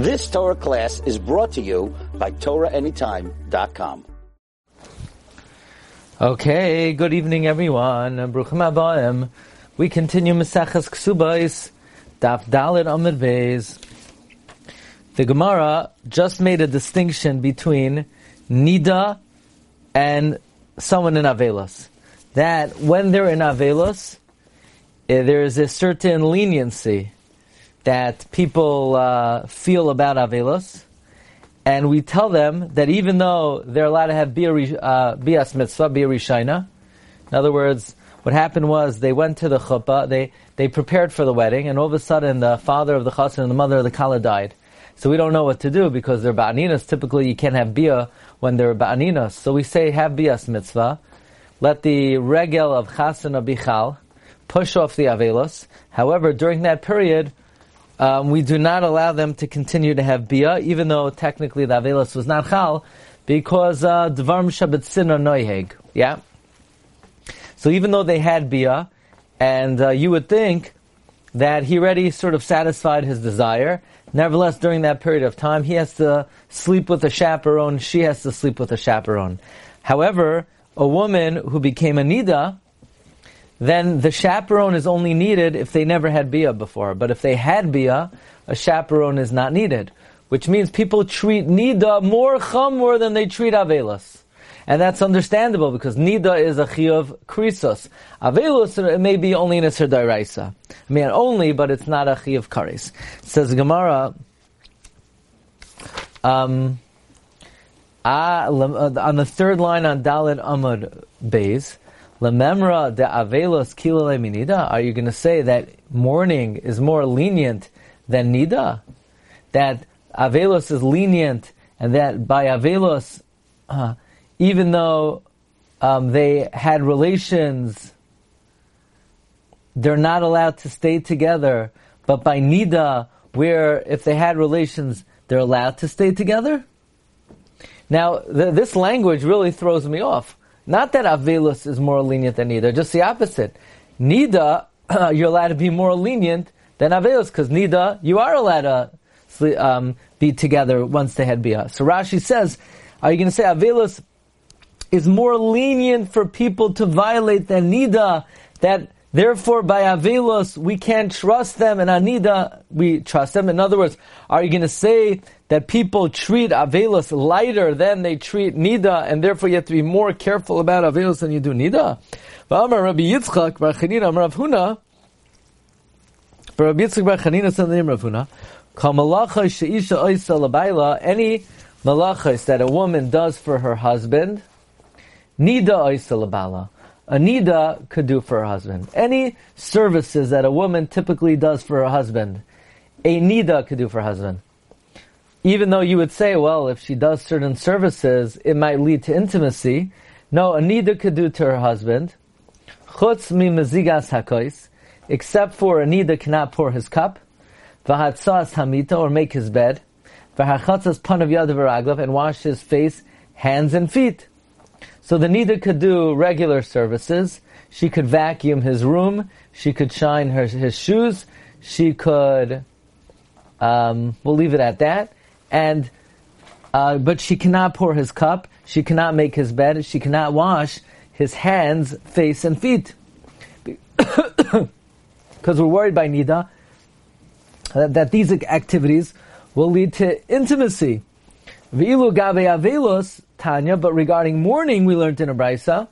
This Torah class is brought to you by TorahAnytime.com. Okay, good evening everyone. Bruchim Habaim. We continue Maseches Ksubais, Daf Dalit Amid Beis. The Gemara just made a distinction between Nida and someone in Avelos. That when they're in Avelos, eh, there is a certain leniency that people uh, feel about Avelos. And we tell them that even though they're allowed to have Bias uh, Mitzvah, Bia Rishaina, in other words, what happened was they went to the chuppah, they, they prepared for the wedding, and all of a sudden the father of the chassan and the mother of the kala died. So we don't know what to do because they're ba'aninas. Typically you can't have bia when they're ba'aninas. So we say have bias mitzvah. Let the regel of chasana bichal push off the avelos. However, during that period, um, we do not allow them to continue to have bia, even though technically the avelos was not chal, because uh, dvarm shabbat sinna noiheg. Yeah. So even though they had bia, and uh, you would think that he already sort of satisfied his desire, Nevertheless, during that period of time, he has to sleep with a chaperone, she has to sleep with a chaperone. However, a woman who became a nida, then the chaperone is only needed if they never had bia before. But if they had bia, a chaperone is not needed. Which means people treat nida more chamor than they treat avelas. And that's understandable because Nida is a chiyuv krisos. Avelus may be only in a Daraisa. I mean only, but it's not a chiyuv karis. Says Gemara, um, uh, on the third line on Dalit Amud Beis, Lememra de Avelos Kilale Minida, are you going to say that mourning is more lenient than Nida? That Avelos is lenient and that by Avelos, uh, even though um, they had relations, they're not allowed to stay together. But by nida, where if they had relations, they're allowed to stay together. Now, th- this language really throws me off. Not that avelus is more lenient than nida, just the opposite. Nida, you're allowed to be more lenient than avelus, because nida, you are allowed to um, be together once they had bia. So Rashi says, are you going to say avelus is more lenient for people to violate than Nida, that therefore by Avelos we can't trust them, and Anida we trust them. In other words, are you going to say that people treat Avelos lighter than they treat Nida, and therefore you have to be more careful about Avelos than you do Nida? Rabbi Yitzchak Bar Chanina Rav Huna, Rabbi Yitzchak Bar Chanina said the name Rav Huna, any malachas that a woman does for her husband, Nida oisalabala. A nida could do for her husband. Any services that a woman typically does for her husband, a nida could do for her husband. Even though you would say, well, if she does certain services, it might lead to intimacy. No, a nida could do to her husband. Chutz mi mezigas hakois, except for a nida cannot pour his cup. V'hatzas hamita, or make his bed. V'hachatzas pan of yadav and wash his face, hands, and feet. So the Nida could do regular services. She could vacuum his room. She could shine her, his shoes. She could, um, we'll leave it at that. And, uh, but she cannot pour his cup. She cannot make his bed. She cannot wash his hands, face, and feet. Because we're worried by Nida that, that these activities will lead to intimacy. V'ilu gabe avelos, Tanya, but regarding mourning, we learned in a brisa.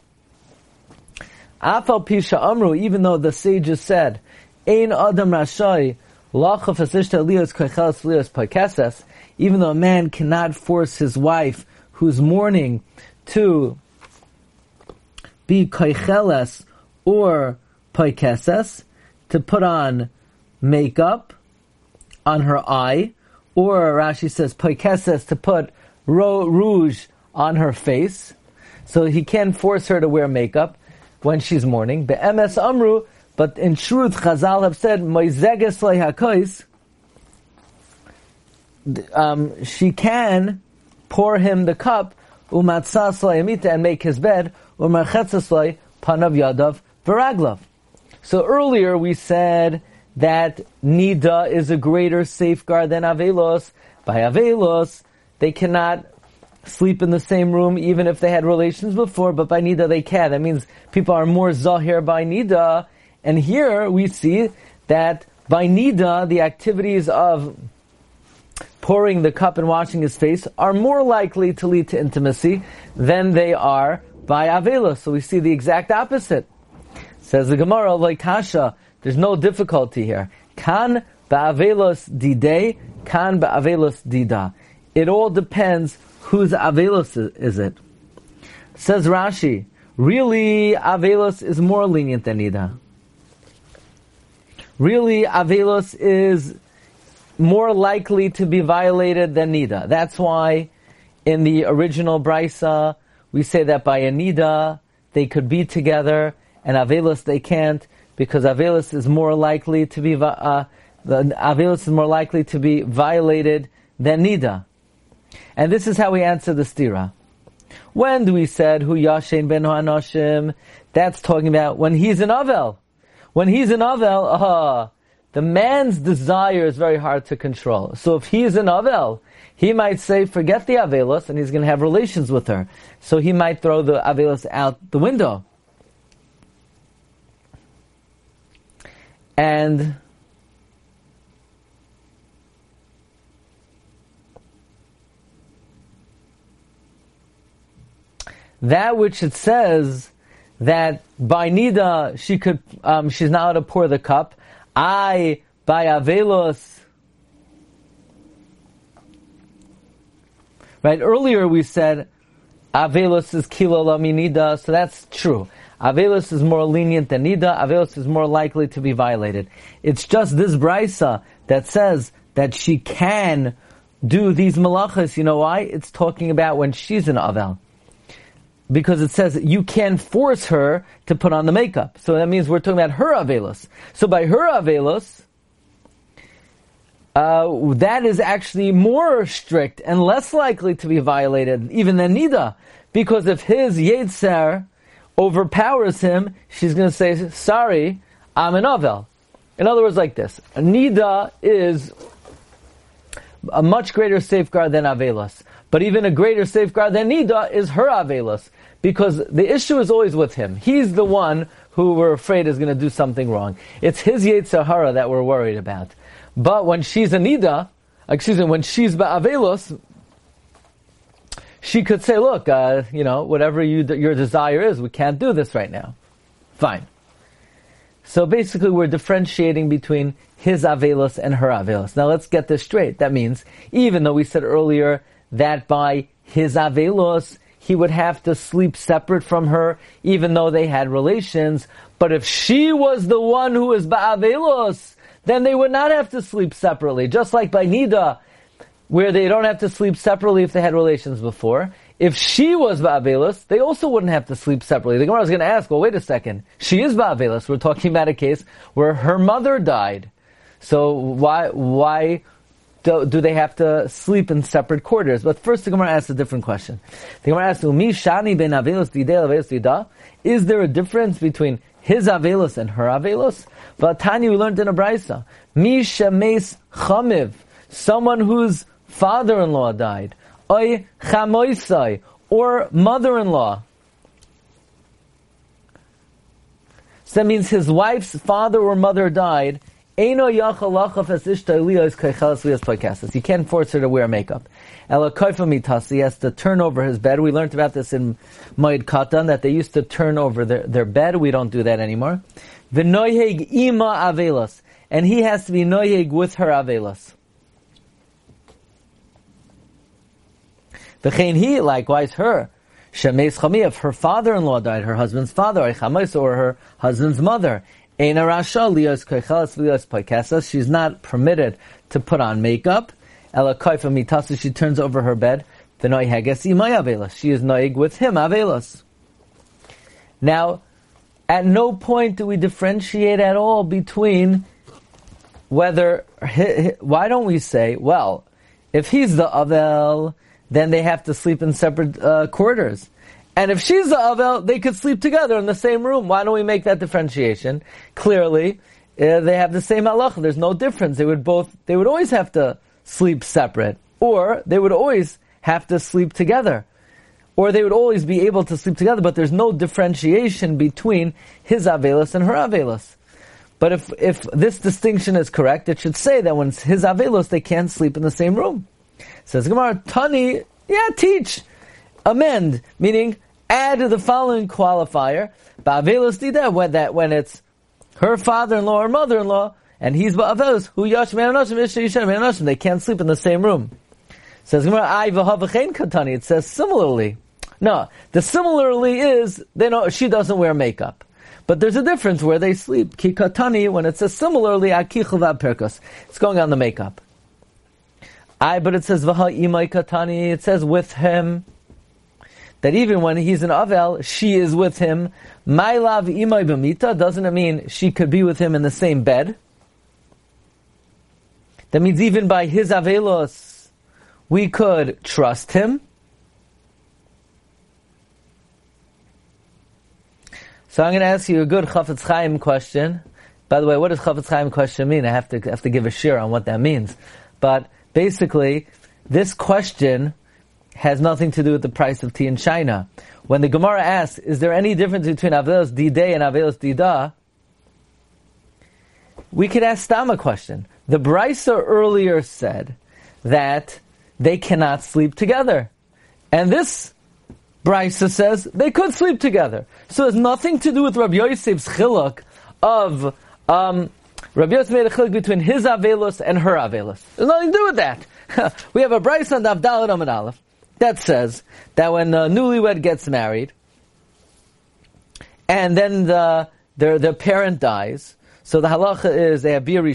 Afal pisha amru, even though the sages said, Ein adam rashai, lacha fasishta lios koichelas lios even though a man cannot force his wife who's mourning to be koicheles or paikeses, to put on makeup on her eye, or Rashi says paikeses to put ro- rouge on her face, so he can force her to wear makeup when she's mourning. Be'emes amru, but in truth, Chazal have said, moizeges hakois, um, she can pour him the cup, umatzas amita, and make his bed, umarchetzas panav yadav v'raglav. So earlier we said that Nida is a greater safeguard than Avelos. By Avelos, they cannot sleep in the same room even if they had relations before, but by Nida they can. That means people are more Zahir by Nida. And here we see that by Nida, the activities of pouring the cup and washing his face are more likely to lead to intimacy than they are by Avela. So we see the exact opposite. Says the Gemara, like Kasha, there's no difficulty here. Kan ba'avelos dide, kan ba'avelos dida. It all depends whose avelos is it. Says Rashi, really avelos is more lenient than ida. Really avelos is more likely to be violated than nida. That's why in the original brisa we say that by a nida they could be together and avelos they can't because avelos is more likely to be uh, the avelos is more likely to be violated than nida. And this is how we answer the stira. When do we said hu yashin ben hanoshim? That's talking about when he's an avel. When he's an avel, uh, the man's desire is very hard to control. So if he's an avel, he might say, forget the avelos, and he's going to have relations with her. So he might throw the avelos out the window. And that which it says that by Nida she could um, she's not allowed to pour the cup. I by Avelos. Right earlier we said Avelos is kilo nida, so that's true. Avelos is more lenient than Nida. Avelos is more likely to be violated. It's just this brisa that says that she can do these malachas. You know why? It's talking about when she's an Avel because it says you can force her to put on the makeup. So that means we're talking about her avelos. So by her avelos, uh, that is actually more strict and less likely to be violated even than Nida. Because if his Yetzer overpowers him, she's going to say, sorry, I'm an Avel. In other words, like this. Nida is a much greater safeguard than Avelos. But even a greater safeguard than Nida is her Avelos because the issue is always with him. He's the one who we're afraid is going to do something wrong. It's his Yetzer Hara that we're worried about. But when she's a Nida, excuse me, when she's Ba'avelos, she could say, look, uh, you know, whatever you, your desire is, we can't do this right now. Fine. So basically we're differentiating between his Avelos and her Avelos. Now let's get this straight. That means, even though we said earlier that by his Avelos, he would have to sleep separate from her, even though they had relations. But if she was the one who was ba'avelos, then they would not have to sleep separately. Just like by Nida, where they don't have to sleep separately if they had relations before. If she was ba'avelos, they also wouldn't have to sleep separately. The Gemara was going to ask, well, wait a second. She is ba'avelos. We're talking about a case where her mother died. So why, why do, do, they have to sleep in separate quarters? But first, the Gemara asks a different question. The Gemara asks, "Umi shani ben avelus dida Is there a difference between his avelus and her avelus? Vatani, we learned in a. Mi shemes chamiv, someone whose father-in-law died. Chamoisai, or mother-in-law. So that means his wife's father or mother died, you can't force her to wear makeup. He has to turn over his bed. We learned about this in Moed Katan, that they used to turn over their, their bed. We don't do that anymore. V'noyeg ima avelos. And he has to be noyeg with her avelos. V'chein he, likewise her. Shemes chami, if her father-in-law died, her husband's father, or her husband's mother. She's not permitted to put on makeup. She turns over her bed. She is noig with him. Now, at no point do we differentiate at all between whether why don't we say, well, if he's the avel, then they have to sleep in separate uh, quarters. And if she's the Avel, they could sleep together in the same room. Why don't we make that differentiation? Clearly, uh, they have the same halacha. There's no difference. They would both, they would always have to sleep separate, or they would always have to sleep together, or they would always be able to sleep together. But there's no differentiation between his avelus and her avelus. But if if this distinction is correct, it should say that when it's his avelus, they can't sleep in the same room. Says Gemara, Tani, yeah, teach, amend, meaning add the following qualifier. Ba'avelus dida, when that when it's her father-in-law or mother-in-law, and he's ba'avelus, who yash me'anashim, isha yishan me'anashim, they can't sleep in the same room. Says katani, it says similarly. No, the similarly is, they know, she doesn't wear makeup. But there's a difference where they sleep. Ki katani, when it says similarly, akichel perkos. It's going on the makeup. I, but it says vaha katani, it says with him that even when he's an Avel, she is with him. My love imay b'mita, doesn't it mean she could be with him in the same bed? That means even by his Avelos, we could trust him. So I'm going to ask you a good Chafetz Chaim question. By the way, what does Chafetz Chaim question mean? I have to have to give a share on what that means. But basically, this question has nothing to do with the price of tea in China. When the Gemara asks, is there any difference between Avelos Dide and Avelos Dida? We could ask Stam a question. The Brisa earlier said that they cannot sleep together. And this Brisa says they could sleep together. So it has nothing to do with Rabbi Yosef's chiluk of um, Rabbi Yosef made a chiluk between his Avelos and her Avelos. There's nothing to do with that. we have a Brisa on Davdalit Amid Aleph that says that when a newlywed gets married, and then the their their parent dies, so the halacha is they have bir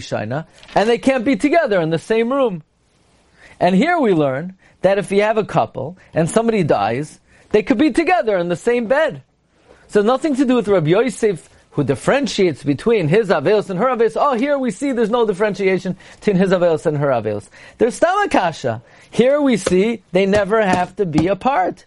and they can't be together in the same room. And here we learn that if you have a couple and somebody dies, they could be together in the same bed. So nothing to do with Rabbi Yosef who differentiates between his Avelos and her Avelos. Oh, here we see there's no differentiation between his Avelos and her Avelos. There's Stamakasha. Here we see they never have to be apart.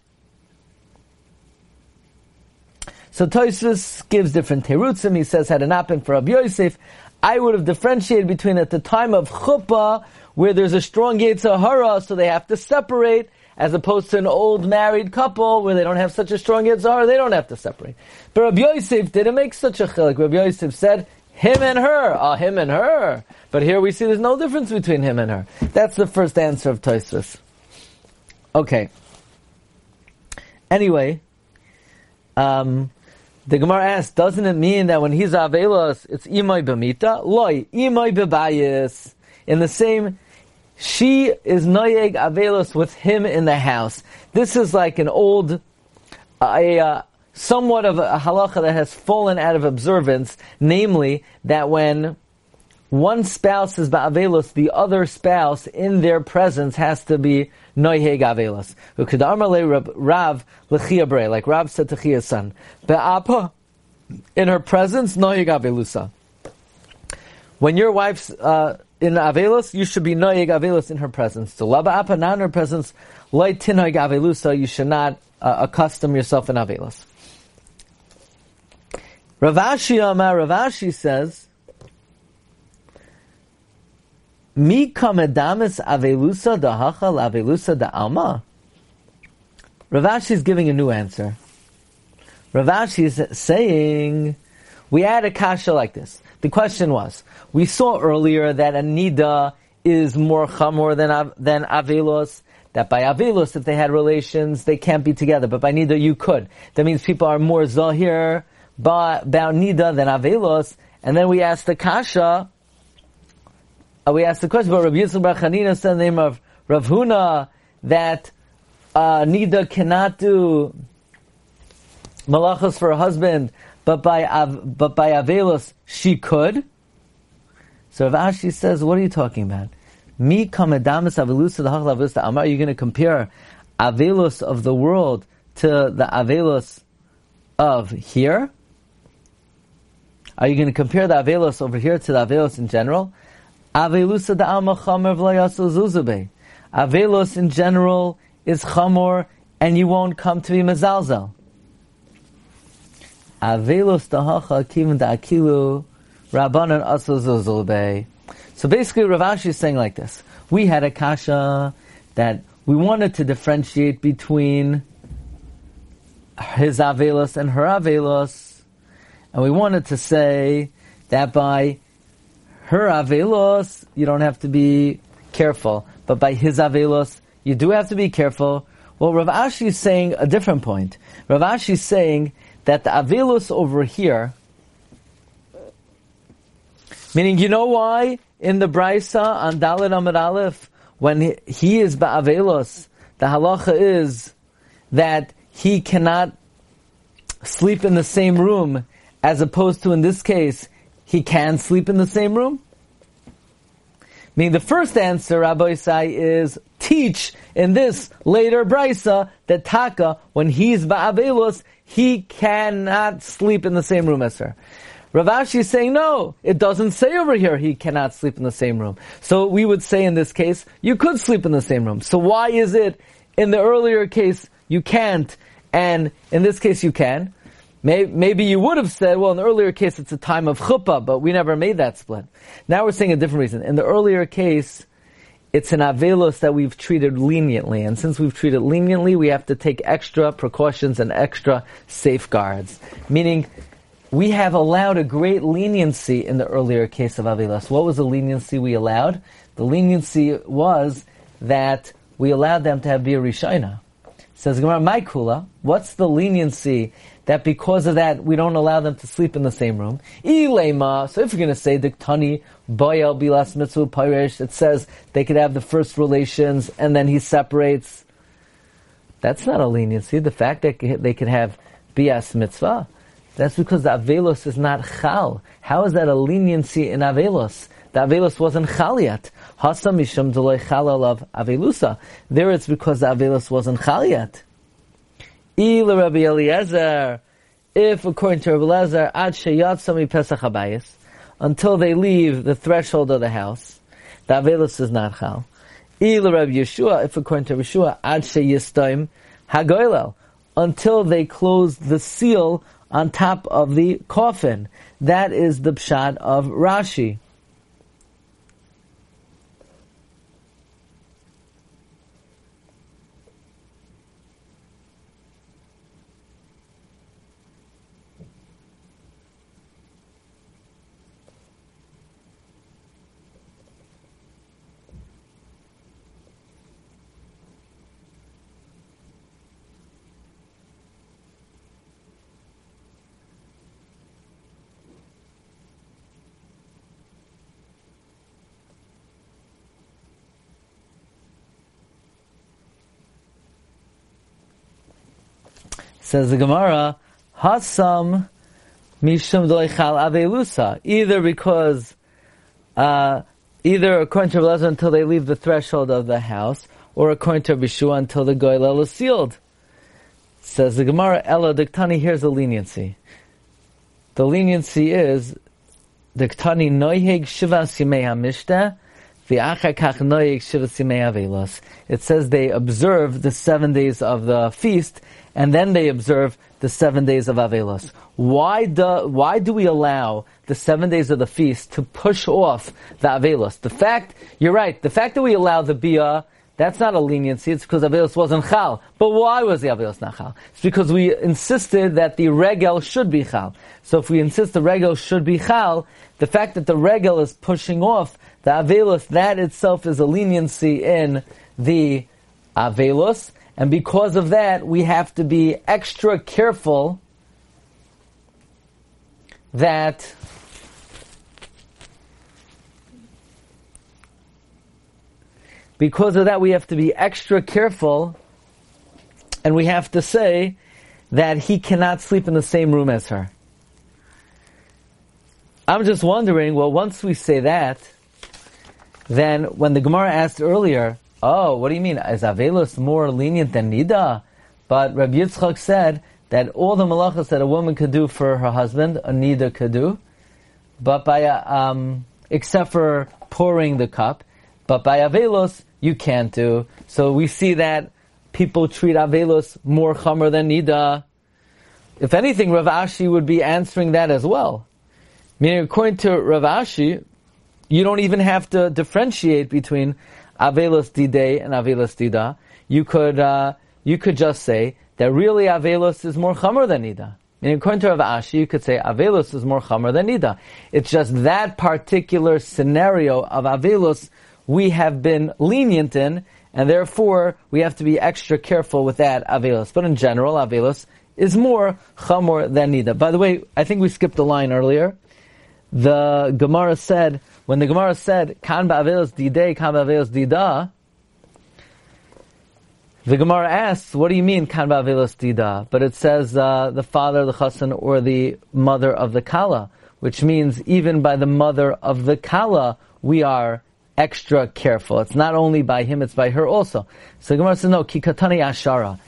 So Toysvis gives different terutzim. He says, had it not been for Rabbi Yosef, I would have differentiated between at the time of chuppah, where there's a strong Yetzirah, so they have to separate, as opposed to an old married couple where they don't have such a strong Yetzirah, they don't have to separate. But Rabbi Yosef didn't make such a chilik. Rabbi Yosef said, him and her, ah, him and her. But here we see there's no difference between him and her. That's the first answer of Tosfos. Okay. Anyway, um, the Gemara asks, doesn't it mean that when he's Avelos, it's imay b'mita? Loi, imay b'bayis. In the same she is noyeg avelos with him in the house. This is like an old, a, uh, somewhat of a halacha that has fallen out of observance, namely that when one spouse is ba'avelos, the other spouse in their presence has to be noyeg avelos. Rav l'chia like Rav said to Chia's son, be'apa, in her presence, noyeg avelusa. When your wife's uh, in Avelos, you should be Noyeg Avelos in her presence. To Laba Apa, not in her presence, Light Tinoig Avelusa, you should not uh, accustom yourself in Avelos. Rav Ashi Amar Rav Ashi says, Mi kamedamis avelusa dahacha avelusa da alma. Rav Ashi is giving a new answer. Rav Ashi is saying, we had a kasha like this. The question was, we saw earlier that a nida is more chamor than, than avelos, that by avelos, if they had relations, they can't be together, but by nida you could. That means people are more zahir about nida than avelos, and then we asked the kasha, uh, we asked the question about Rabbi Yisrael Bar the name of Rav Huna, that uh, nida cannot do malachas for a husband, but by Av, but by Avelos she could. So Rav Ashi says, what are you talking about? Mi kamedamis Avelusa the Amar. Are you going to compare Avelos of the world to the Avelos of here? Are you going to compare the Avelos over here to the Avelos in general? Avelusa da Alma Chamer Zuzube. Avelos in general is Chamor, and you won't come to be Mazalzel. Avelos tahacha. So basically, Rav Ashi is saying like this. We had a kasha that we wanted to differentiate between his Avelos and her Avelos, and we wanted to say that by her Avelos, you don't have to be careful, but by his Avelos, you do have to be careful. Well, Rav Ashi is saying a different point. Rav Ashi is saying that the Avelos over here, meaning, you know why in the Brisa on Dalit Amid Aleph, when he, he is Ba'avelos, the halacha is that he cannot sleep in the same room, as opposed to in this case, he can sleep in the same room? Meaning the first answer, Rabbi Isai, is teach in this later brisa that Taka, when he's ba'avelus, he cannot sleep in the same room as her. Rav Ashi is saying, no, it doesn't say over here he cannot sleep in the same room. So we would say in this case, you could sleep in the same room. So why is it in the earlier case you can't, and in this case you can? Maybe you would have said, well, in the earlier case it's a time of chuppah, but we never made that split. Now we're saying a different reason. In the earlier case, it's an avelos that we've treated leniently, and since we've treated leniently, we have to take extra precautions and extra safeguards. Meaning, we have allowed a great leniency in the earlier case of avelos. What was the leniency we allowed? The leniency was that we allowed them to have bir rishayna. Says Gemara, my kula, what's the leniency that because of that we don't allow them to sleep in the same room? Ilema, so if you're going to say diktani boyel bilas mitzvah pirish, it says they could have the first relations and then he separates. That's not a leniency. The fact that they could have bias mitzvah, that's because the avelos is not chal. How is that a leniency in avelos? The avelos wasn't chal yet. Hasa mishum deloy chalalav avelusa. There it's because the avelus wasn't chal yet. Ila Rabbi Eliezer, if according to Rabbi Eliezer, ad sheyatzami pesach habayis, until they leave the threshold of the house, the avelus is not chal. Ila Rabbi Yehoshua, if according to Yehoshua, ad sheyistoim hagoylel, until they close the seal on top of the coffin. That is the pshat of Rashi. Says the Gemara, Hasam Mishum Doichal Avelusa. Either because, uh, either according to Rabbi until they leave the threshold of the house, or according to Bishua until the Goylel is sealed. Says the Gemara, Ella Diktani, here's the leniency. The leniency is, Diktani Noiheg Shivas Yimei HaMishta, it says they observe the seven days of the feast, and then they observe the seven days of Avelos. Why do, why do we allow the seven days of the feast to push off the Avelos? The fact, you're right, the fact that we allow the Bia, that's not a leniency, it's because Avelos wasn't Chal. But why was the Avelos not Chal? It's because we insisted that the Regel should be Chal. So if we insist the Regel should be Chal, the fact that the Regel is pushing off the Avelus, that itself is a leniency in the Avelus, and because of that, we have to be extra careful that because of that, we have to be extra careful, and we have to say that he cannot sleep in the same room as her. I'm just wondering, well, once we say that, then when the Gemara asked earlier, oh, what do you mean? Is Avelus more lenient than Nida? But Rabbi Yitzchak said that all the malachas that a woman could do for her husband, a Nida could do, but by, um, except for pouring the cup, but by Avelus, you can't do. So we see that people treat Avelus more chamer than Nida. If anything, Rav Ashi would be answering that as well. Meaning, according to Rav Ashi, you don't even have to differentiate between Avelos Dide and Avelos Dida. You could, uh, you could just say that really Avelos is more Chamor than Nida. In according to Rav Ashi, you could say Avelos is more Chamor than Nida. It's just that particular scenario of Avelos we have been lenient in, and therefore we have to be extra careful with that Avelos. But in general, Avelos is more Chamor than Nida. By the way, I think we skipped a line earlier. The Gemara said, when the Gemara said, Kan ba'avelos didei, kan ba'avelos dida, the Gemara asks, what do you mean, kan ba'avelos dida? But it says, uh, the father of the chassan or the mother of the kala, which means even by the mother of the kala, we are extra careful. It's not only by him, it's by her also. So the Gemara says, no, kikatani ashara.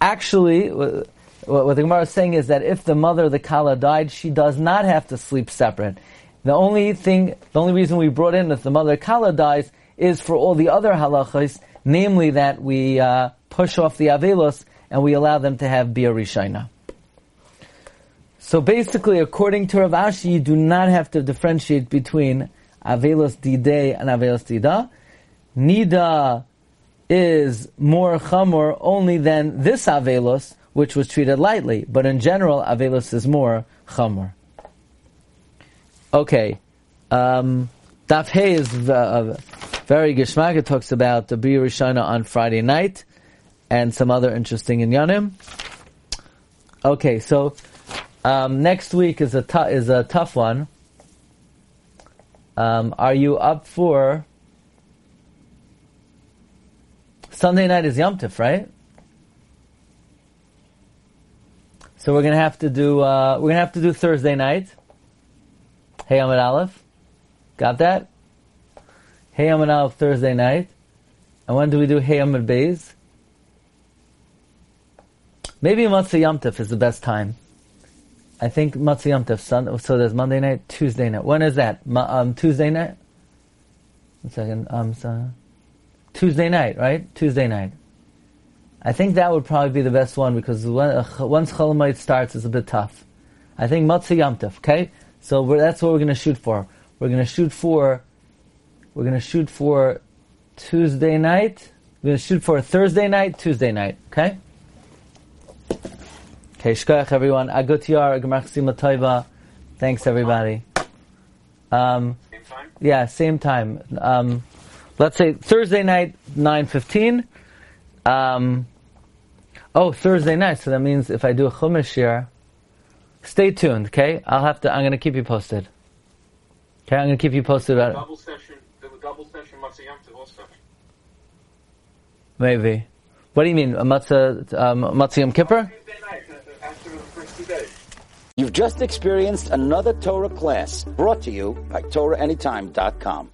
Actually, what the Gemara is saying is that if the mother of the kala died, she does not have to sleep separate. The only thing, the only reason we brought in if the mother kala dies is for all the other halachas, namely that we uh, push off the avelos and we allow them to have bia rishayna. So basically, according to Rav Ashi, you do not have to differentiate between avelos dide and avelos dida. Nida is more chamor only than this avelos, which was treated lightly, but in general, avelos is more chamor. Okay. Um, Daf Hey is uh, very geschmack. It talks about the Bir Rishana on Friday night and some other interesting inyanim. Okay, so um, next week is a is a tough one. Um, are you up for Sunday night? Is Yom Tif, right? So we're gonna have to do uh, we're gonna have to do Thursday night. Hey Amid Aleph. Got that? Hey Amid Aleph Thursday night. And when do we do Hey Amid Bays? Maybe Motzei Yom Tov is the best time. I think Motzei Yom Tov, Sun, so there's Monday night, Tuesday night. When is that? Ma, um, Tuesday night? One second. Um, so, Tuesday night, right? Tuesday night. I think that would probably be the best one because when, uh, once Cholamayit starts, it's a bit tough. I think Motzei Yom Tov, okay? So that's what we're going to shoot for. We're going to shoot for, we're going to shoot for Tuesday night. We're going to shoot for Thursday night, Tuesday night, okay? Okay, shkoyach everyone. Agutiyar, Gemachsima Toiva. Thanks everybody. Um, Same time? yeah, same time. Um, let's say Thursday night, 9.15. Um, oh, Thursday night, so that means if I do a Chumash here, stay tuned, okay? I'll have to, I'm gonna keep you posted. Okay, I'm gonna keep you posted about it. Double session, the double session Matzah Yom also. Maybe. What do you mean, a Matzah, um, Matzah Yom Kippur? Tuesday night, uh, after the first two days. You've just experienced another Torah class brought to you by TorahAnytime.com.